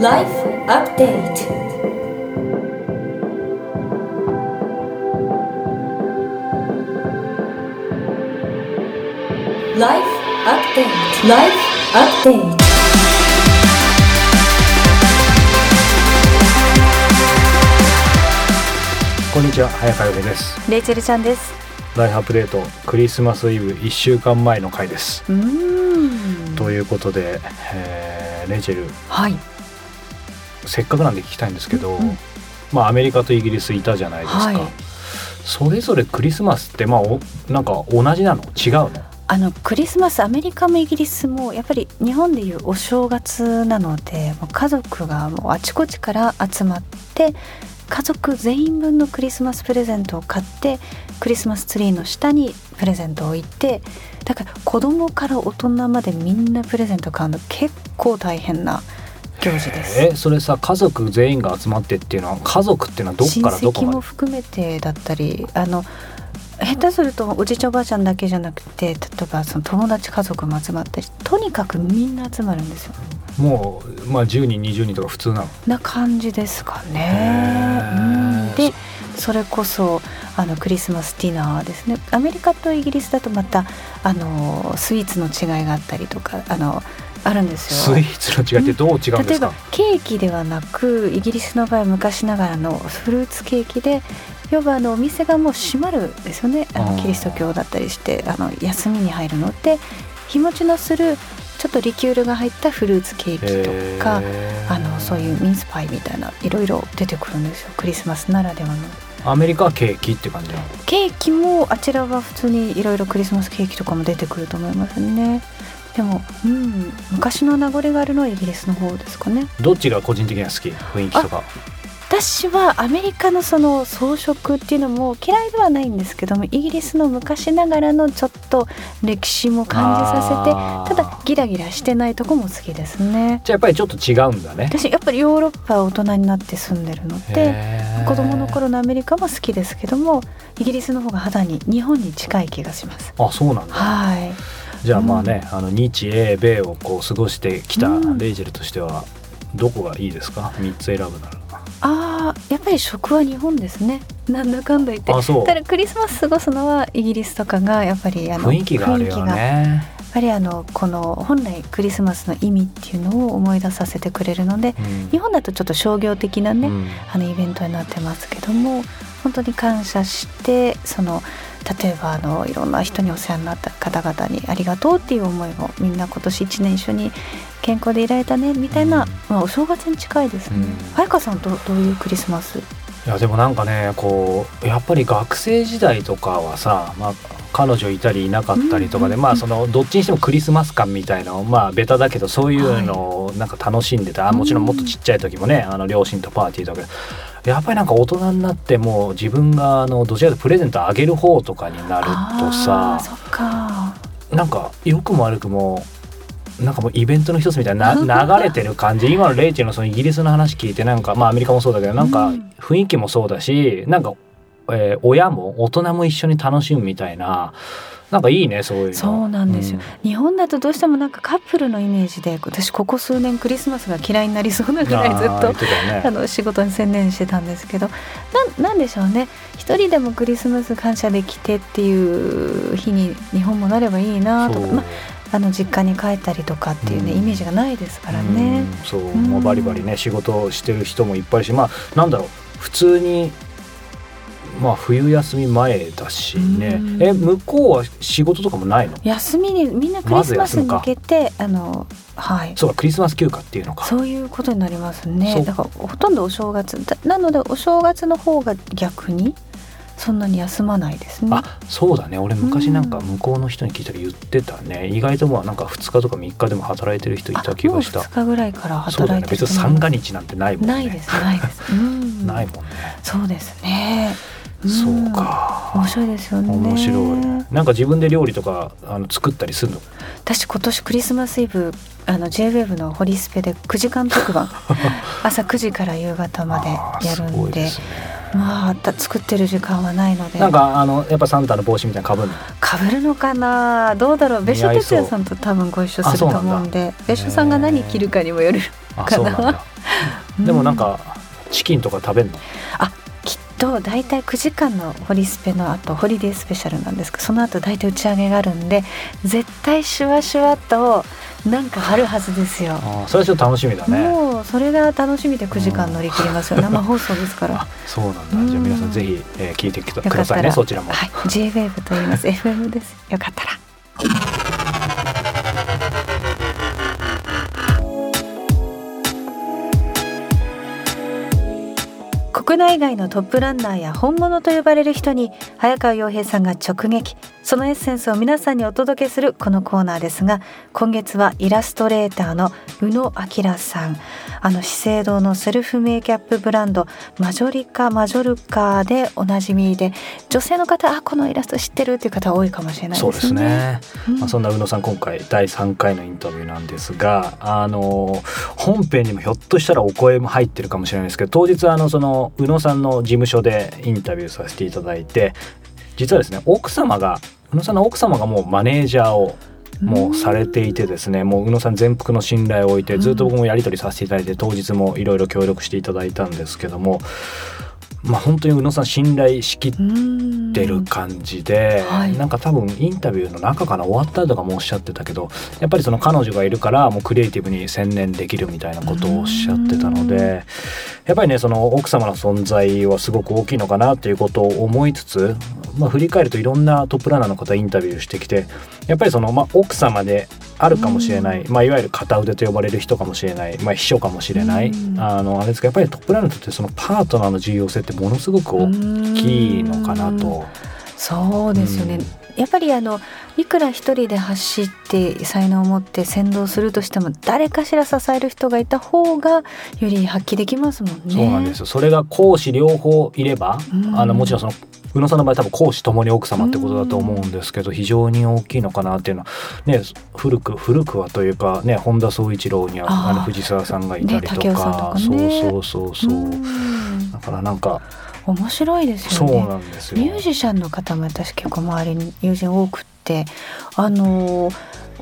Life Update ライフアップデート Life Update こんにちは早川由美ですレイチェルちゃんです。ライフアップデートクリスマスイブ1週間前の回です。ということで、えーレイチェルはい。せっかくなんで聞きたいんですけど、うんうん。まあアメリカとイギリスいたじゃないですか、はい。それぞれクリスマスってまあおなんか同じなの？違うの？あのクリスマスアメリカもイギリスもやっぱり日本でいうお正月なのでもう家族がもうあちこちから集まって家族全員分のクリスマスプレゼントを買ってクリスマスツリーの下にプレゼントを置いてだから子供から大人までみんなプレゼント買うの結構大変な行事です。えそれさ家族全員が集まってっていうのは家族っていうのはどっからどこ親戚までも含めてだったりあの下手するとおじいちゃんおばあちゃんだけじゃなくて例えばその友達家族も集まったりとにかくみんな集まるんですよ。もう、まあ、10人20人とか普通なの？な感じですかへね。ー。うん。でそれこそあのクリスマスディナーですね。アメリカとイギリスだとまたあのスイーツの違いがあったりとかあのあるんですよ。スイーツの違いってどう違うんで例えばすか、ケーキではなくイギリスの場合は昔ながらのフルーツケーキで要はあのお店がもう閉まるんですよね。あのキリスト教だったりしてあの休みに入るので日持ちのするちょっとリキュールが入ったフルーツケーキとかあのそういうミンスパイみたいないろいろ出てくるんですよ。クリスマスならではの。アメリカはケーキって感じケーキもあちらは普通にいろいろクリスマスケーキとかも出てくると思いますねでもうん。昔の名残があるのはイギリスの方ですかね。どっちが個人的には好き？雰囲気とか。私はアメリカのその装飾っていうのも嫌いではないんですけどもイギリスの昔ながらのちょっと歴史も感じさせてただギラギラしてないとこも好きですね。じゃあやっぱりちょっと違うんだね。私やっぱりヨーロッパは大人になって住んでるので子供の頃のアメリカも好きですけどもイギリスの方が肌に日本に近い気がします。あそうなんだ。はいじゃあまあね、あの日英米をこう過ごしてきたうん。レイジェルとしてはどこがいいですか？3つ選ぶなら。あーやっぱり食は日本ですね。なんだかんだ言って。あそう。ただクリスマス過ごすのはイギリスとかがやっぱりあの雰囲気があるよね。やっぱりあのこの本来クリスマスの意味っていうのを思い出させてくれるのでうん。日本だとちょっと商業的なね、うん。あのイベントになってますけども本当に感謝してその例えばあのいろんな人にお世話になった方々にありがとうっていう思いをみんな今年1年一緒に健康でいられたねみたいな、うん。まあ、お正月に近いですね。うん。早川さんどどういうクリスマス？いやでもなんかねこうやっぱり学生時代とかはさ、まあ、彼女いたりいなかったりとかで、うん。まあそのどっちにしてもクリスマス感みたいのまあベタだけどそういうのをなんか楽しんでた、あもちろんもっとちっちゃい時もねあの両親とパーティーとかやっぱりなんか大人になっても自分があのどちらかというとプレゼントあげる方とかになるとあさーそっか。なんか良くも悪くもなんかもうイベントの一つみたいなな流れてる感じ。今のレイチェルのそのイギリスの話聞いてなんかまあアメリカもそうだけどなんかうん。雰囲気もそうだしなんか、えー親も大人も一緒に楽しむみたいななんかいいねそういうの。そうなんですよ。日本だとどうしてもなんかカップルのイメージで私ここ数年クリスマスが嫌いになりそうなぐらいずっとね。あの仕事に専念してたんですけどなんなんでしょうね。一人でもクリスマス感謝できてっていう日に日本もなればいいなとか、まあ、あの実家に帰ったりとかっていうね、うん。イメージがないですからね。うんそう、んもうバリバリね仕事をしてる人もいっぱいしまあなんだろう。普通にまあ冬休み前だしね。うん。え向こうは仕事とかもないの？休みにみんなクリスマスに向けて、あのはい。そうかクリスマス休暇っていうのか。そういうことになりますね。だからほとんどお正月だなのでお正月の方が逆にそんなに休まないですね。あそうだね。俺昔なんか向こうの人に聞いたら言ってたね、意外とまあなんか2日とか3日でも働いてる人いた気がした。あもう2日ぐらいからそうだ働いてね。別に三が日なんてないもんね。ないですないです。うん、ないもんね、そうですね。そうか。面白いですよね。面白い。なんか自分で料理とかあの作ったりするの？私今年クリスマスイブあの JWAVE のホリスペで9時間特番。朝9時から夕方までやるんで。まあた作ってる時間はないので。なんかあのやっぱサンタの帽子みたいなのかぶるの？かぶるのかな？どうだろう？別所哲也さんと多分ご一緒すると思うんで。別所さんが何着るかにもよるあかな でもなんかチキンとか食べんの？あと大体9時間のホリスペの後ホリデースペシャルなんですけどその後大体打ち上げがあるんで絶対シュワシュワとなんかあるはずですよ。あそれはちょっと楽しみだね。もうそれが楽しみで9時間乗り切りますよ。生放送ですから。あそうなんだ。じゃあ皆さんぜひ、えー聞いてきてくださいね。そちらも、はい。J-WAVE と言います。FM です。よかったら国内外のトップランナーや本物と呼ばれる人に早川洋平さんが直撃。そのエッセンスを皆さんにお届けするこのコーナーですが今月はイラストレーターの宇野明さん。あの資生堂のセルフメイキャップブランドマジョリカマジョルカでおなじみで女性の方あこのイラスト知ってるっていう方多いかもしれないそうですですね。ね、うん。まあ、そんな宇野さん今回第3回のインタビューなんですがあの本編にもひょっとしたらお声も入ってるかもしれないですけど当日あのその宇野さんの事務所でインタビューさせていただいて実はですね奥様が宇野さんの奥様がもうマネージャーをもうされていてですねもう宇野さん全幅の信頼を置いてずっと僕もやり取りさせていただいて当日もいろいろ協力していただいたんですけどもまあ本当に宇野さん信頼しきっうんてる感じで、はい。なんか多分インタビューの中かな終わったとかもおっしゃってたけどやっぱりその彼女がいるからもうクリエイティブに専念できるみたいなことをおっしゃってたのうん。でやっぱりねその奥様の存在はすごく大きいのかなっていうことを思いつつ、まあ、振り返るといろんなトップランナーの方インタビューしてきてやっぱりその、まあ、奥様であるかもしれない、まあ、いわゆる片腕と呼ばれる人かもしれない、まあ、秘書かもしれない、うん。あのあれですけどやっぱりトップランナーにとってそのパートナーの重要性ってものすごく大きいのかなと。そうですよね、うん。やっぱりあのいくら一人で走って才能を持って先導するとしても誰かしら支える人がいた方がより発揮できますもんね。そうなんですよ。それが講師両方いれば、うん。あのもちろんその宇野さんの場合多分講師ともに奥様ってことだと思うんですけど、非常に大きいのかなっていうのはね古く古くはというかね本田宗一郎にはあの藤沢さんがいたりとね竹雄さんとか、かね。そうそうそうそう、うからなんか面白いですそうよね。なんですよ。ミュージシャンの方も私結構周りに友人多くってあの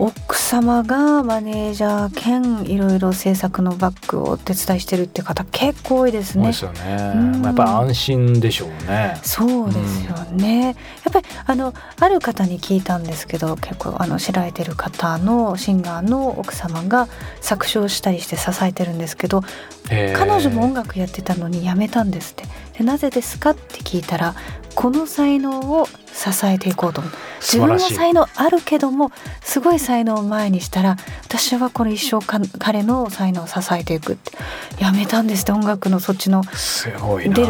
奥様がマネージャー兼いろいろ制作のバッグをお手伝いしてるって方結構多いですねです。よね。やっぱり安心でしょうね。そうですよね、やっぱりあのある方に聞いたんですけど結構あの知られてる方のシンガーの奥様が作詞をしたりして支えてるんですけど彼女も音楽やってたのに辞めたんですってでなぜですかって聞いたらこの才能を支えていこうと思う。自分の素晴らしい。才能あるけどもすごい才能を前にしたら私はこの一生か彼の才能を支えていくって。辞めたんですって音楽のそっちの。すごいな。出る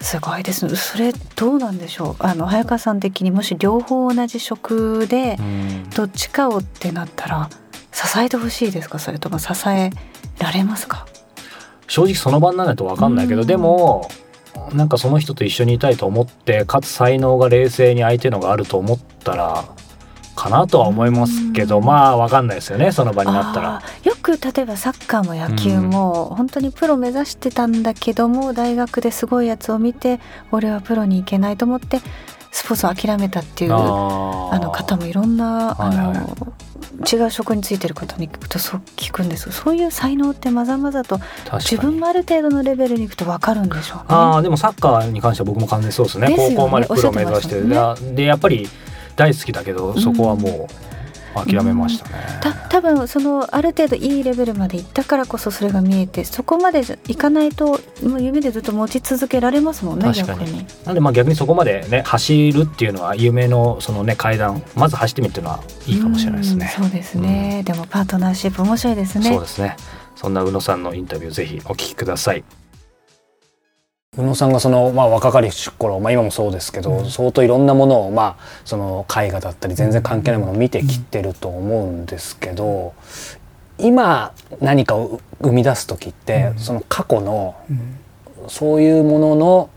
すごいです。ねそれどうなんでしょう？あの早川さん的にもし両方同じ職でうん。どっちかをってなったら支えてほしいですか？それとも支えられますか？正直その場にならないと分かんないけど、うん。でもなんかその人と一緒にいたいと思ってかつ才能が冷静に相手のがあると思ったらかなとは思いますけど、うん。まあ分かんないですよねその場になったら。よく例えばサッカーも野球も本当にプロ目指してたんだけども大学ですごいやつを見て俺はプロに行けないと思ってスポーツを諦めたっていうあの方もいろんな、はいはい。あの違う職についてる方に聞くとそう聞くんです。そういう才能ってまざまざと自分もある程度のレベルに行くと分かるんでしょうね。あーでもサッカーに関しては僕も完全にそうですね。ね高校までプロ目指しておっしゃってまででやっぱり大好きだけどそこはもう諦めましたね。た多分そのある程度いいレベルまで行ったからこそそれが見えてそこまでいかないともう夢でずっと持ち続けられますもんね確かに逆に。なんでまあ逆にそこまでね走るっていうのは夢のそのね階段まず走ってみるっていうのはいいかもしれないですね。うんそうですね、でもパートナーシップ面白いですね。そうですね。そんな宇野さんのインタビューぜひお聞きください。宇野さんがその、まあ、若かりし頃、まあ、今もそうですけど、相当いろんなものを、まあ、その絵画だったり全然関係ないものを見てきてると思うんですけど、今何かを生み出す時って、その過去のそういうものの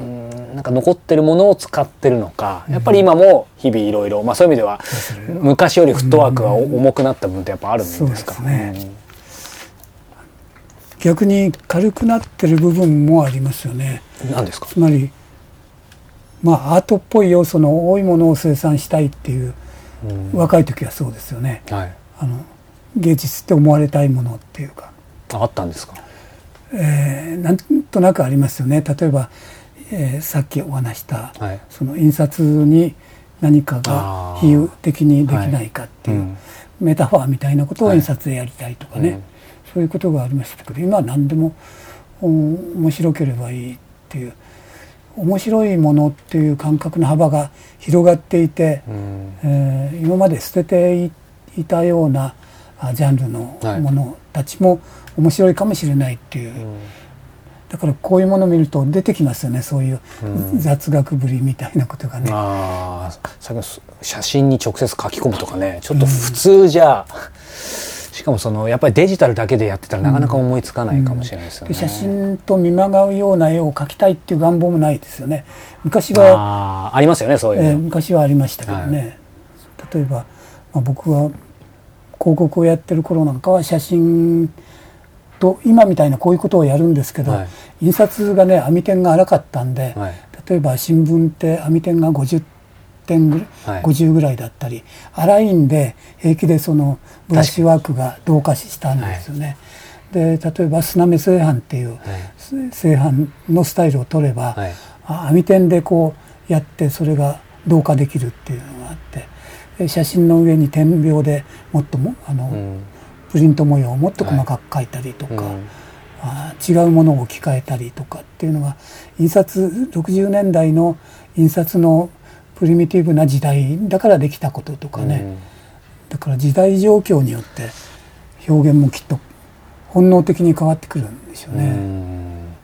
うんなんか残ってるものを使ってるのかやっぱり今も日々いろいろまあそういう意味では昔よりフットワークが重くなった分ってやっぱあるんですか、ね逆に軽くなってる部分もありますよね。うん何ですか？つまりまあアートっぽい要素の多いものを生産したいっていううん。若い時はそうですよね。はい。あの芸術って思われたいものっていうか、あったんですか？えーなんとなくありますよね。例えば、えーさっきお話した、はい。その印刷に何かが比喩的にできないかっていう、うん。メタファーみたいなことをはい印刷でやりたいとかね、うんそういうことがありましたけど今は何でもお面白ければいいっていう面白いものっていう感覚の幅が広がっていて、うん。えー今まで捨てていいたようなあジャンルのはい。ものたちも面白いかもしれないっていう、だからこういうものを見ると出てきますよねそういううん。雑学ぶりみたいなことがね。ああ先ほど写真に直接書き込むとかねちょっと普通じゃ、しかもそのやっぱりデジタルだけでやってたらなかなか思いつかないかもしれないですよね。で写真と見まがうような絵を描きたいっていう願望もないですよね。昔は、ありますよねそういうの、えー昔はありましたけどね、例えば、まあ、僕は広告をやってる頃なんかは写真と今みたいなこういうことをやるんですけど、はい。印刷がね網点が荒かったんで、はい。例えば新聞って網点が50点ぐらい、はい。50ぐらいだったり粗いんで平気でそのブラッシュワークが同化したんですよね。で例えばスナメ製版っていう製版のスタイルを取れば、網点でこうやってそれが同化できるっていうのがあってで写真の上に点描でもっともあの、うん。プリント模様をもっと細かく描いたりとか、うんあ違うものを置き換えたりとかっていうのが印刷60年代の印刷のプリミティブな時代だからできたこととかね、だから時代状況によって表現もきっと本能的に変わってくるんでしょううね。ん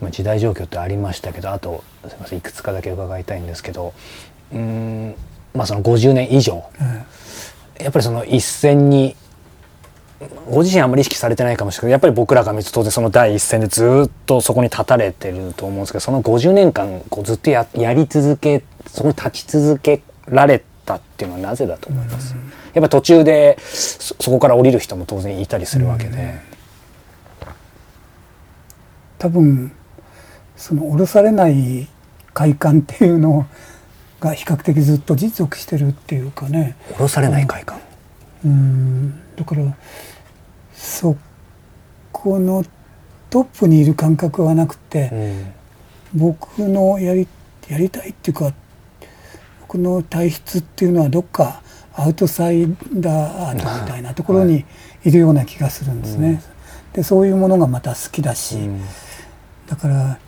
今時代状況ってありましたけどあとすみませんいくつかだけ伺いたいんですけどうん。まあその50年以上。えやっぱりその一線にご自身あんまり意識されてないかもしれないけどやっぱり僕らが見ると当然その第一線でずっとそこに立たれてると思うんですけどその50年間こうずっとややり続けそこに立ち続けられたっていうのはなぜだと思います、やっぱり途中でそそこから降りる人も当然いたりするわけで、多分その下ろされない快感っていうのが比較的ずっと持続してるっていうかね。下ろされない快感、うん。だからそこのトップにいる感覚はなくて、うん。僕のやりやりたいっていうか僕の体質っていうのはどっかアウトサイダーみたいなところにい。るような気がするんですね。でそういうものがまた好きだし、うん。だから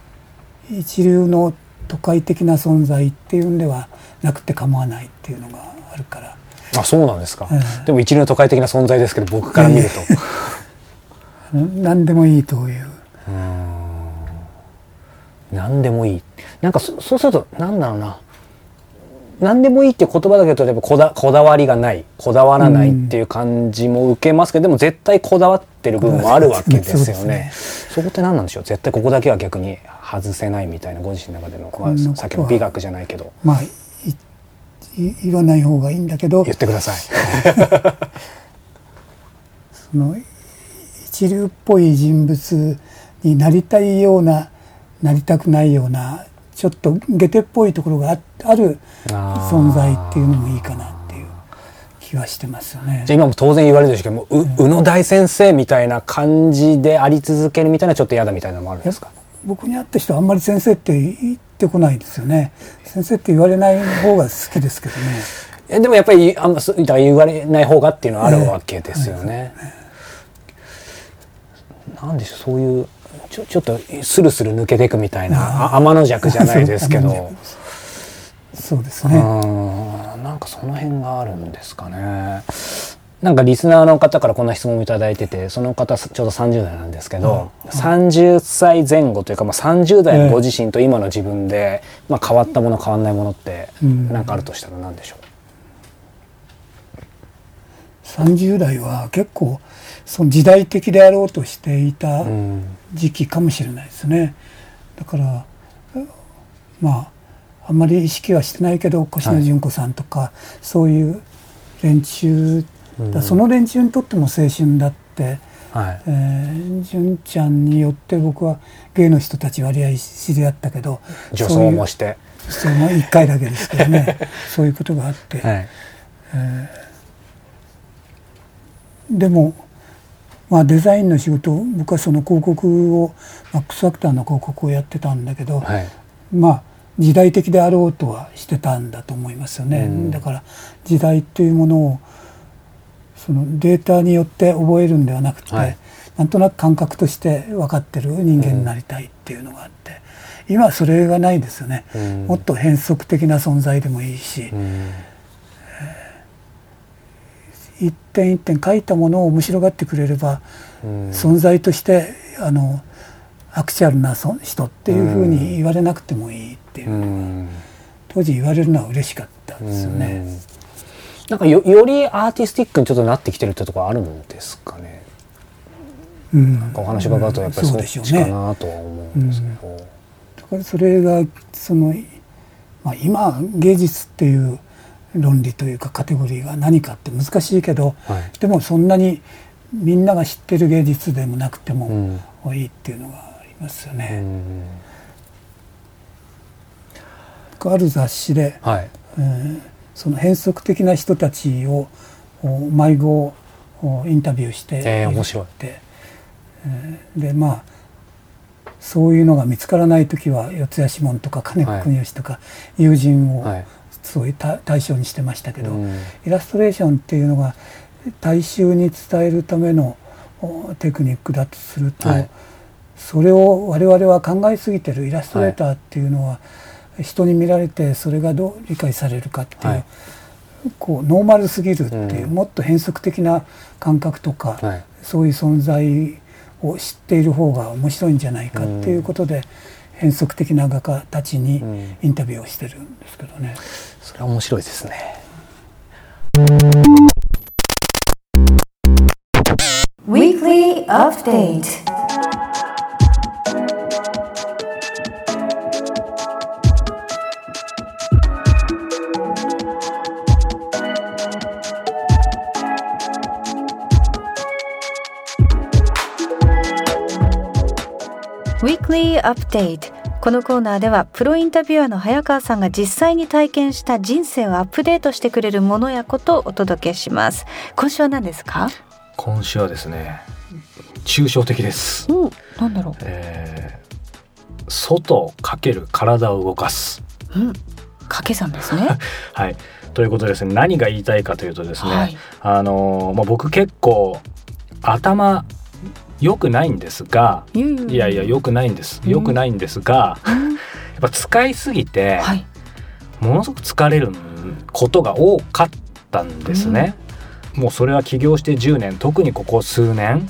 一流の都会的な存在っていうんではなくて構わないっていうのがあるから。あそうなんですか、ええでも一流の都会的な存在ですけど僕から見ると、何でもいいという。何でもいい。なんかそそうするとなんだろうな何でもいいって言葉だけど例えばこだこだわりがないこだわらないっていう感じも受けますけど、でも絶対こだわってる部分もあるわけですよね。そこって何なんでしょう？絶対ここだけは逆に外せないみたいなご自身の中での、さっきの美学じゃないけど。まあ言わない方がいいんだけど。言ってください。その一流っぽい人物になりたいようななりたくないようなちょっと下手っぽいところがあある存在っていうのもいいかなっていう気はしてますよねじゃあ。今も当然言われるでしょうけどもう宇野大先生みたいな感じであり続けるみたいなちょっと嫌だみたいなのもあるんですか？僕に会った人はあんまり先生って言ってこないですよね。先生って言われない方が好きですけどね。えでもやっぱりあんまだから言われない方がっていうのはあるわけですよね。なんでしょうそういうちょちょっとスルスル抜けていくみたいなあ天の弱じゃないですけど。そうですうね。ん。なんかその辺があるんですかね。なんかリスナーの方からこんな質問をいただいててその方ちょうど30代なんですけど、30歳前後というか、まあ、30代のご自身と今の自分で、まあ、変わったもの変わんないものってうん。何かあるとしたら何でしょ30代は結構その時代的であろうとしていたう、うん時期かもしれないですね。だからまああんまり意識はしてないけど越野純子さんとか、そういう連中、だその連中にとっても青春だって。はい。えー、純ちゃんによって僕は芸の人たち割合知り合ったけど女そういう装もして。その1回だけですけどね。そういうことがあって、はい。でも、まあ、デザインの仕事僕はその広告をマックスファクターの広告をやってたんだけど、はい。まあ時代的であろうとはしてたんだと思いますよね、うん。だから時代というものをそのデータによって覚えるんではなくて、はい。なんとなく感覚として分かってる人間になりたいっていうのがあって、今はそれがないですよね、うん。もっと変則的な存在でもいいし、うん一点一点書いたものを面白がってくれれば、うん存在としてあのアクチュアルなそ人っていうふうに言われなくてもいいっていう、うん当時言われるのは嬉しかったですよね。うんなんかよよりアーティスティックにちょっとなってきてるってところあるんですかね。うんお話伺うとやっぱりそっでしょうちかね。なとは思うんですけど。だからそれがその、まあ、今芸術っていう論理というかカテゴリーが何かって難しいけど、はい。でもそんなにみんなが知ってる芸術でもなくてもうん。いいっていうのがありますようね。ん。ある雑誌で、はい。えーその変則的な人たちをお迷子おインタビューしているえー面白い。って、えーでまあそういうのが見つからない時は四谷志門とか金子はい国義とか友人をはい。そういう対対象にしてましたけど、うん。イラストレーションっていうのが大衆に伝えるためのおテクニックだとすると、はい。それを我々は考えすぎてるイラストレーターっていうのは、人に見られてそれがどう理解されるかっていう、はい。こうノーマルすぎるっていう、うん。もっと変則的な感覚とか、はい。そういう存在を知っている方が面白いんじゃないかっていうことで、変則的な画家たちにうんインタビューをしてるんですけどね。それは面白いですね。Weekly Update Weekly Update このコーナーではプロインタビュアーの早川さんが実際に体験した人生をアップデートしてくれるものやことをお届けします。今週は何ですか？今週はですね抽象的です、うん。なんだろえー外かける体を動かす。ううん。掛け算ですね。はい。ということですね何が言いたいかというとですね、はい。あのーまあ、僕結構頭良くないんですがいやいや良くないんです。うん。良くないんですが、うん。やっぱ使いすぎて、はい。ものすごく疲れることが多かったんですね、もうそれは起業して10年特にここ数年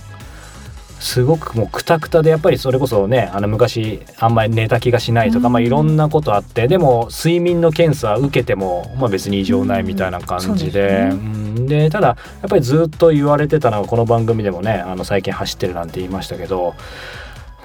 すごくもうクタクタでやっぱりそれこそねあの昔あんまり寝た気がしないとか、うん。まあいろんなことあってでも睡眠の検査受けても、まあ、別に異常ないみたいな感じで,、うん。ですね。ただやっぱりずっと言われてたのがこの番組でもねあの最近走ってるなんて言いましたけど、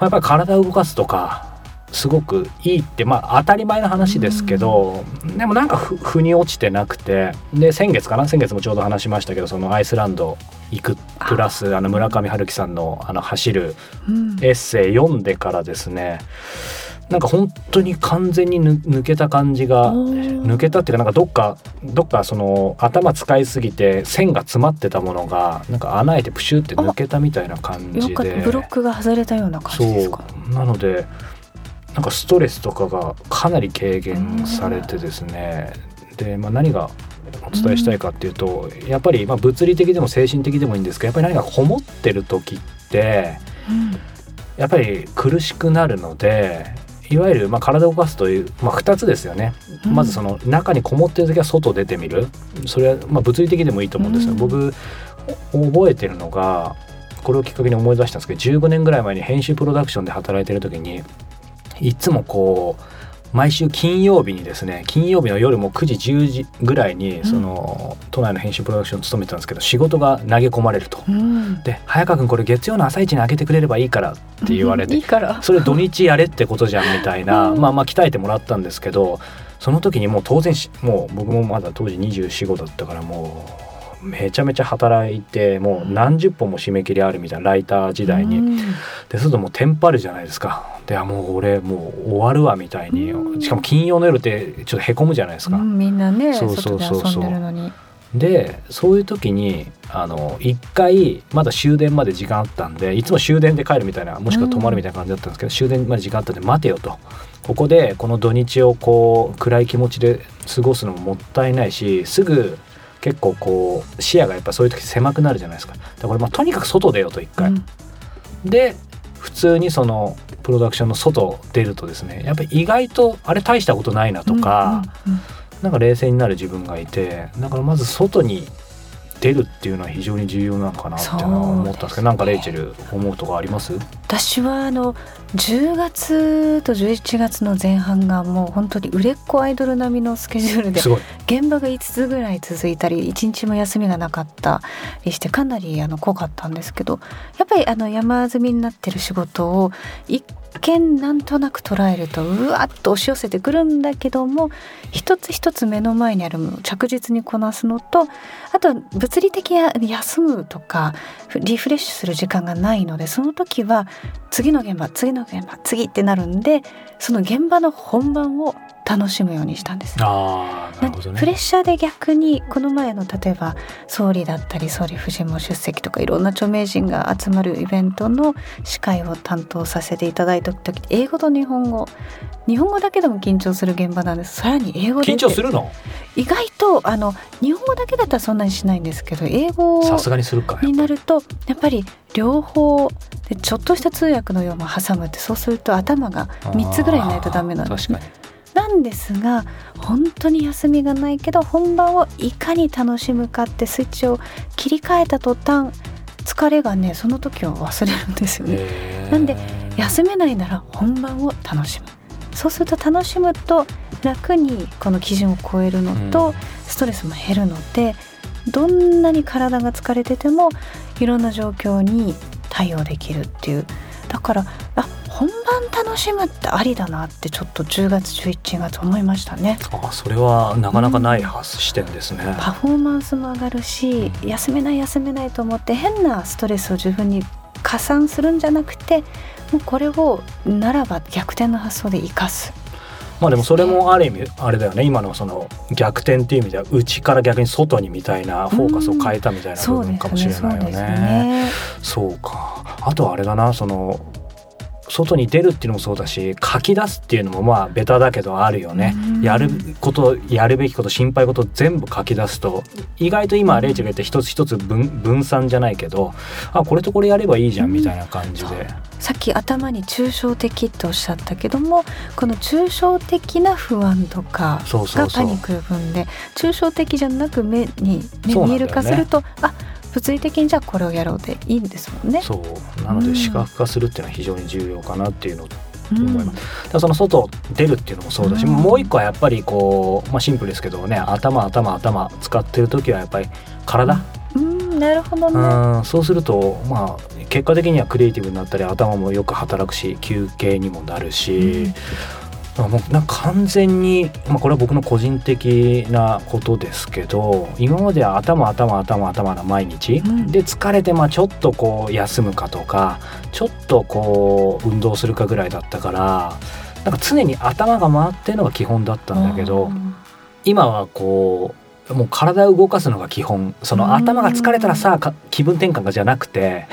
まあ、やっぱり体を動かすとかすごくいいってまあ当たり前の話ですけど、でもなんかふ腑に落ちてなくてで先月かな？先月もちょうど話しましたけどそのアイスランド行くプラスあの村上春樹さんのあの走るうん。エッセイ読んでからですねなんか本当に完全にぬ抜けた感じが抜けたっていうかなんかどっかどっかその頭使いすぎて線が詰まってたものがなんか穴開いてプシュって抜けたみたいな感じで。ブロックが外れたような感じですか？なのでなんかストレスとかがかなり軽減されてですね。で、まあ、何がお伝えしたいかっていうとやっぱりまあ物理的でも精神的でもいいんですけどやっぱり何かこもってる時ってうん。やっぱり苦しくなるのでいわゆるまあ体を動かすという、まあ、2つですよね、うん。まずその中にこもってる時は外出てみる。それはまあ物理的でもいいと思うんですよ、うん。僕お覚えてるのがこれをきっかけに思い出したんですけど15年ぐらい前に編集プロダクションで働いてる時にいつもこう毎週金曜日にですね金曜日の夜も9時10時ぐらいにその、都内の編集プロダクション勤めてたんですけど仕事が投げ込まれると。うん。で早川君これ月曜の朝一に開けてくれればいいからって言われていいから。それ土日やれってことじゃんみたいな、うん。まあまあ鍛えてもらったんですけどその時にもう当然しもう僕もまだ当時245だったからもうめちゃめちゃ働いてもう何十本も締め切りあるみたいなライター時代に、うん。でするともうテンパるじゃないですか。であもう俺もう終わるわみたいに、うん。しかも金曜の夜ってちょっとへこむじゃないですか、うんみんなねそうそうそうそう。外でそういう時にあの一回まだ終電まで時間あったんでいつも終電で帰るみたいなもしくは泊まるみたいな感じだったんですけど、終電まで時間あったんで待てよと。ここでこの土日をこう暗い気持ちで過ごすのももったいないしすぐ結構こう視野がやっぱそういう時狭くなるじゃないですか。だからまあとにかく外出ようと一回、うん。で普通にそのプロダクションの外出るとですねやっぱり意外とあれ大したことないなとか、うんうんなんか冷静になる自分がいてだからまず外に出るっていうのは非常に重要なのかなって思ったんですけどなんかレイチェル思うとこあります？私はあの10月と11月の前半がもう本当に売れっ子アイドル並みのスケジュールで現場が5つぐらい続いたり1日も休みがなかったりしてかなりあの濃かったんですけどやっぱりあの山積みになってる仕事を一見なんとなく捉えるとうわっと押し寄せてくるんだけども一つ一つ目の前にあるものを着実にこなすのとあとは物理的に休むとかリフレッシュする時間がないのでその時は次の現場次の現場次ってなるんでその現場の本番を楽しむようにしたんです。ああなるほどね。プレッシャーで逆にこの前の例えば総理だったり総理夫人も出席とかいろんな著名人が集まるイベントの司会を担当させていただいた時英語と日本語。日本語だけでも緊張する現場なんです。さらに英語で緊張するの？意外とあの日本語だけだったらそんなにしないんですけど英語さすがにするかになるとやっぱり両方でちょっとした通訳のようも挟むってそうすると頭が3つぐらいないとダメなんですね。確かになんですが本当に休みがないけど本番をいかに楽しむかってスイッチを切り替えた途端疲れがねその時を忘れるんですよね。なんで休めないなら本番を楽しむ。そうすると楽しむと楽にこの基準を超えるのと、うん。ストレスも減るのでどんなに体が疲れててもいろんな状況に対応できるっていう。だからあ本番楽しむってありだなってちょっと10月11月思いましたね。あそれはなかなかない発視点ですね、パフォーマンスも上がるし休めない休めないと思って変なストレスを自分に加算するんじゃなくてもうこれをならば逆転の発想で生かす。まあでもそれもある意味あれだよね。今のその逆転っていう意味では内から逆に外にみたいなフォーカスを変えたみたいな部分かもしれないよ。ね。そうか。あとはあれだなその外に出るっていうのもそうだし書き出すっていうのもまあベタだけどあるよね。うん。やることやるべきこと心配事全部書き出すと意外と今レイチェルが言って一つ一つ分分散じゃないけどあこれとこれやればいいじゃんみたいな感じで、さっき頭に抽象的っておっしゃったけどもこの抽象的な不安とかがパニックの分で抽象的じゃなく目に、ねそうなんだよね。見える化するとあ物理的にじゃあこれをやろうでいいんですもんね。そうなのうんで視覚化するっていうのは非常に重要かなっていうのとうん思います。だからその外出るっていうのもそうだし、うんもう一個はやっぱりこう、まあ、シンプルですけどね頭頭頭使ってる時はやっぱり体、うんなるほどね。うんそうするとまあ結果的にはクリエイティブになったり頭もよく働くし休憩にもなるし、あもうなんか完全に、まあ、これは僕の個人的なことですけど今までは頭頭頭頭な毎日、うん。で疲れてまあちょっとこう休むかとかちょっとこう運動するかぐらいだったからなんか常に頭が回ってるのが基本だったんだけど今はこうもう体を動かすのが基本。その頭が疲れたらさか気分転換がじゃなくて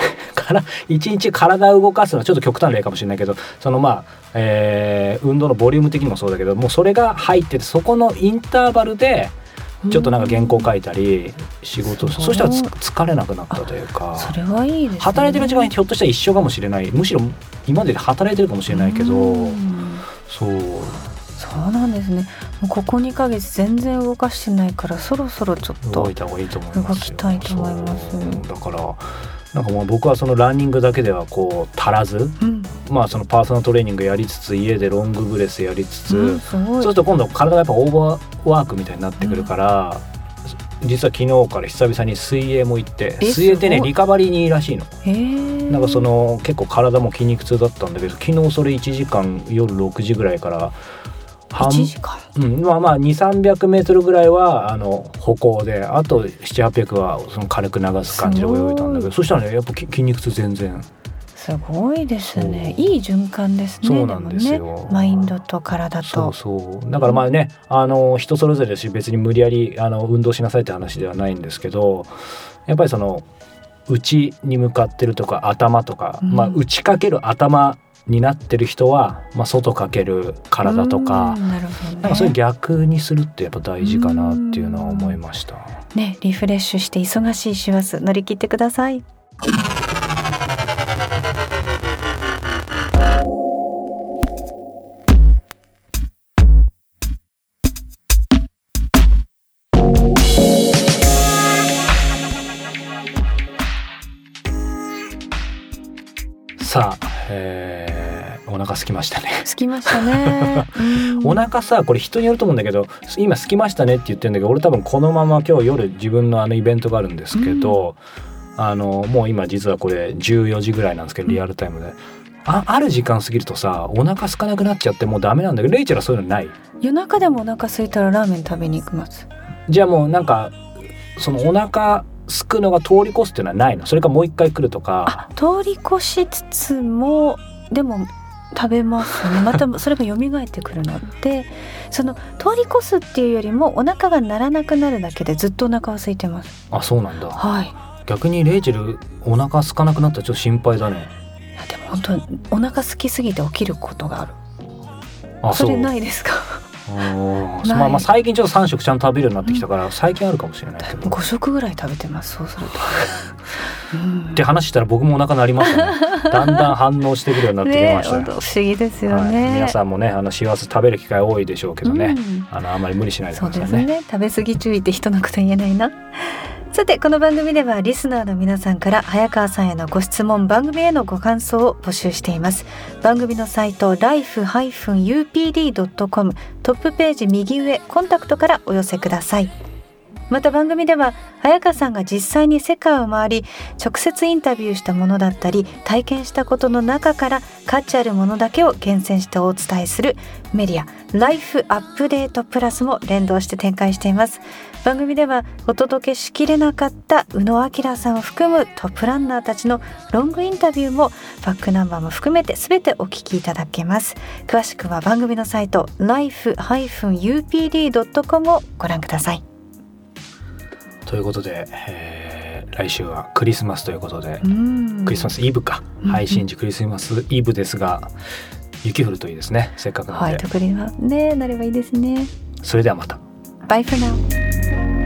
から一日体を動かすのはちょっと極端な例かもしれないけどそのまあ、えー運動のボリューム的にもそうだけどもうそれが入っててそこのインターバルでちょっとなんか原稿書いたり仕事そしたらつ疲れなくなったというか。それはいいですね。働いてる時間ひょっとしたら一緒かもしれない。むしろ今までで働いてるかもしれないけど。うん。そう。そうなんですね。もうここ2ヶ月全然動かしてないからそろそろちょっと動いた方がいいと思いますよ。動きたいと思います。だからなんかもう僕はそのランニングだけではこう足らずうん、まあそのパーソナルトレーニングやりつつ家でロングブレスやりつつ、うん。そうすると今度体がやっぱオーバーワークみたいになってくるから、実は昨日から久々に水泳も行ってえ水泳ってねリカバリーにいいらしいの。なんかその結構体も筋肉痛だったんだけど昨日それ1時間夜6時ぐらいから半1時間。うん、まあまあ2 3 0 0メートルぐらいはあの歩行であと7800はその軽く流す感じで泳いだんだけどそしたらねやっぱき筋肉痛全然。すごいですね。いい循環ですね。そうなんですよ。もねマインドと体と。そうそう。だからまあねあの人それぞれだし別に無理やりあの運動しなさいって話ではないんですけどやっぱりその内に向かってるとか頭とか、うん。まあ内かける頭になってる人は、まあ、外かける体とかう。んなるほどねなんかそういう逆にするってやっぱ大事かなっていうのは思いました。ねリフレッシュして忙しい師走乗り切ってくださいさあ、えーお腹空きましたね。つきましたね。うん。お腹さこれ人によると思うんだけど今空きましたねって言ってるんだけど俺多分このまま今日夜自分のあのイベントがあるんですけど、あのもう今実はこれ14時ぐらいなんですけどリアルタイムで。あある時間過ぎるとさお腹空かなくなっちゃってもうダメなんだけどレイチェルはそういうのない？夜中でもお腹空いたらラーメン食べに行きます。じゃあもうなんかそのお腹すくのが通り越すっていうのはないの？それかもう一回来るとか。あ通り越しつつもでも食べます。ねまたそれが蘇ってくるのでその通り越すっていうよりもお腹が鳴らなくなるだけでずっとお腹は空いてます。あそうなんだ。はい。逆にレイチェルお腹空かなくなったらちょっと心配だね。いやでも本当にお腹空きすぎて起きることがある。あそれないですか？まあまあ最近ちょっと3食ちゃんと食べるようになってきたから、最近あるかもしれないけど。5食ぐらい食べてますそうすると、うんって話したら僕もお腹鳴りましたね。だんだん反応してくるようになってきましたよ。ね不思議ですよはい、ね、皆さんもねあの幸せ食べる機会多いでしょうけどね、うん。あのあんまり無理しないでくださいね。ね。食べ過ぎ注意って人のこと言えないなさてこの番組ではリスナーの皆さんから早川さんへのご質問番組へのご感想を募集しています。番組のサイト life-upd.com トップページ右上コンタクトからお寄せください。また番組では早川さんが実際に世界を回り直接インタビューしたものだったり体験したことの中から価値あるものだけを厳選してお伝えするメディアライフアップデートプラスも連動して展開しています。番組ではお届けしきれなかった宇野明さんを含むトップランナーたちのロングインタビューもバックナンバーも含めて全てお聞きいただけます。詳しくは番組のサイト life-upd.com をご覧ください。ということで、えー来週はクリスマスということで、うん。クリスマスイブか、うん。配信時クリスマスイブですが雪降るといいですね。せっかくなはいので、特にはねなればいいですね。それではまた。Bye for now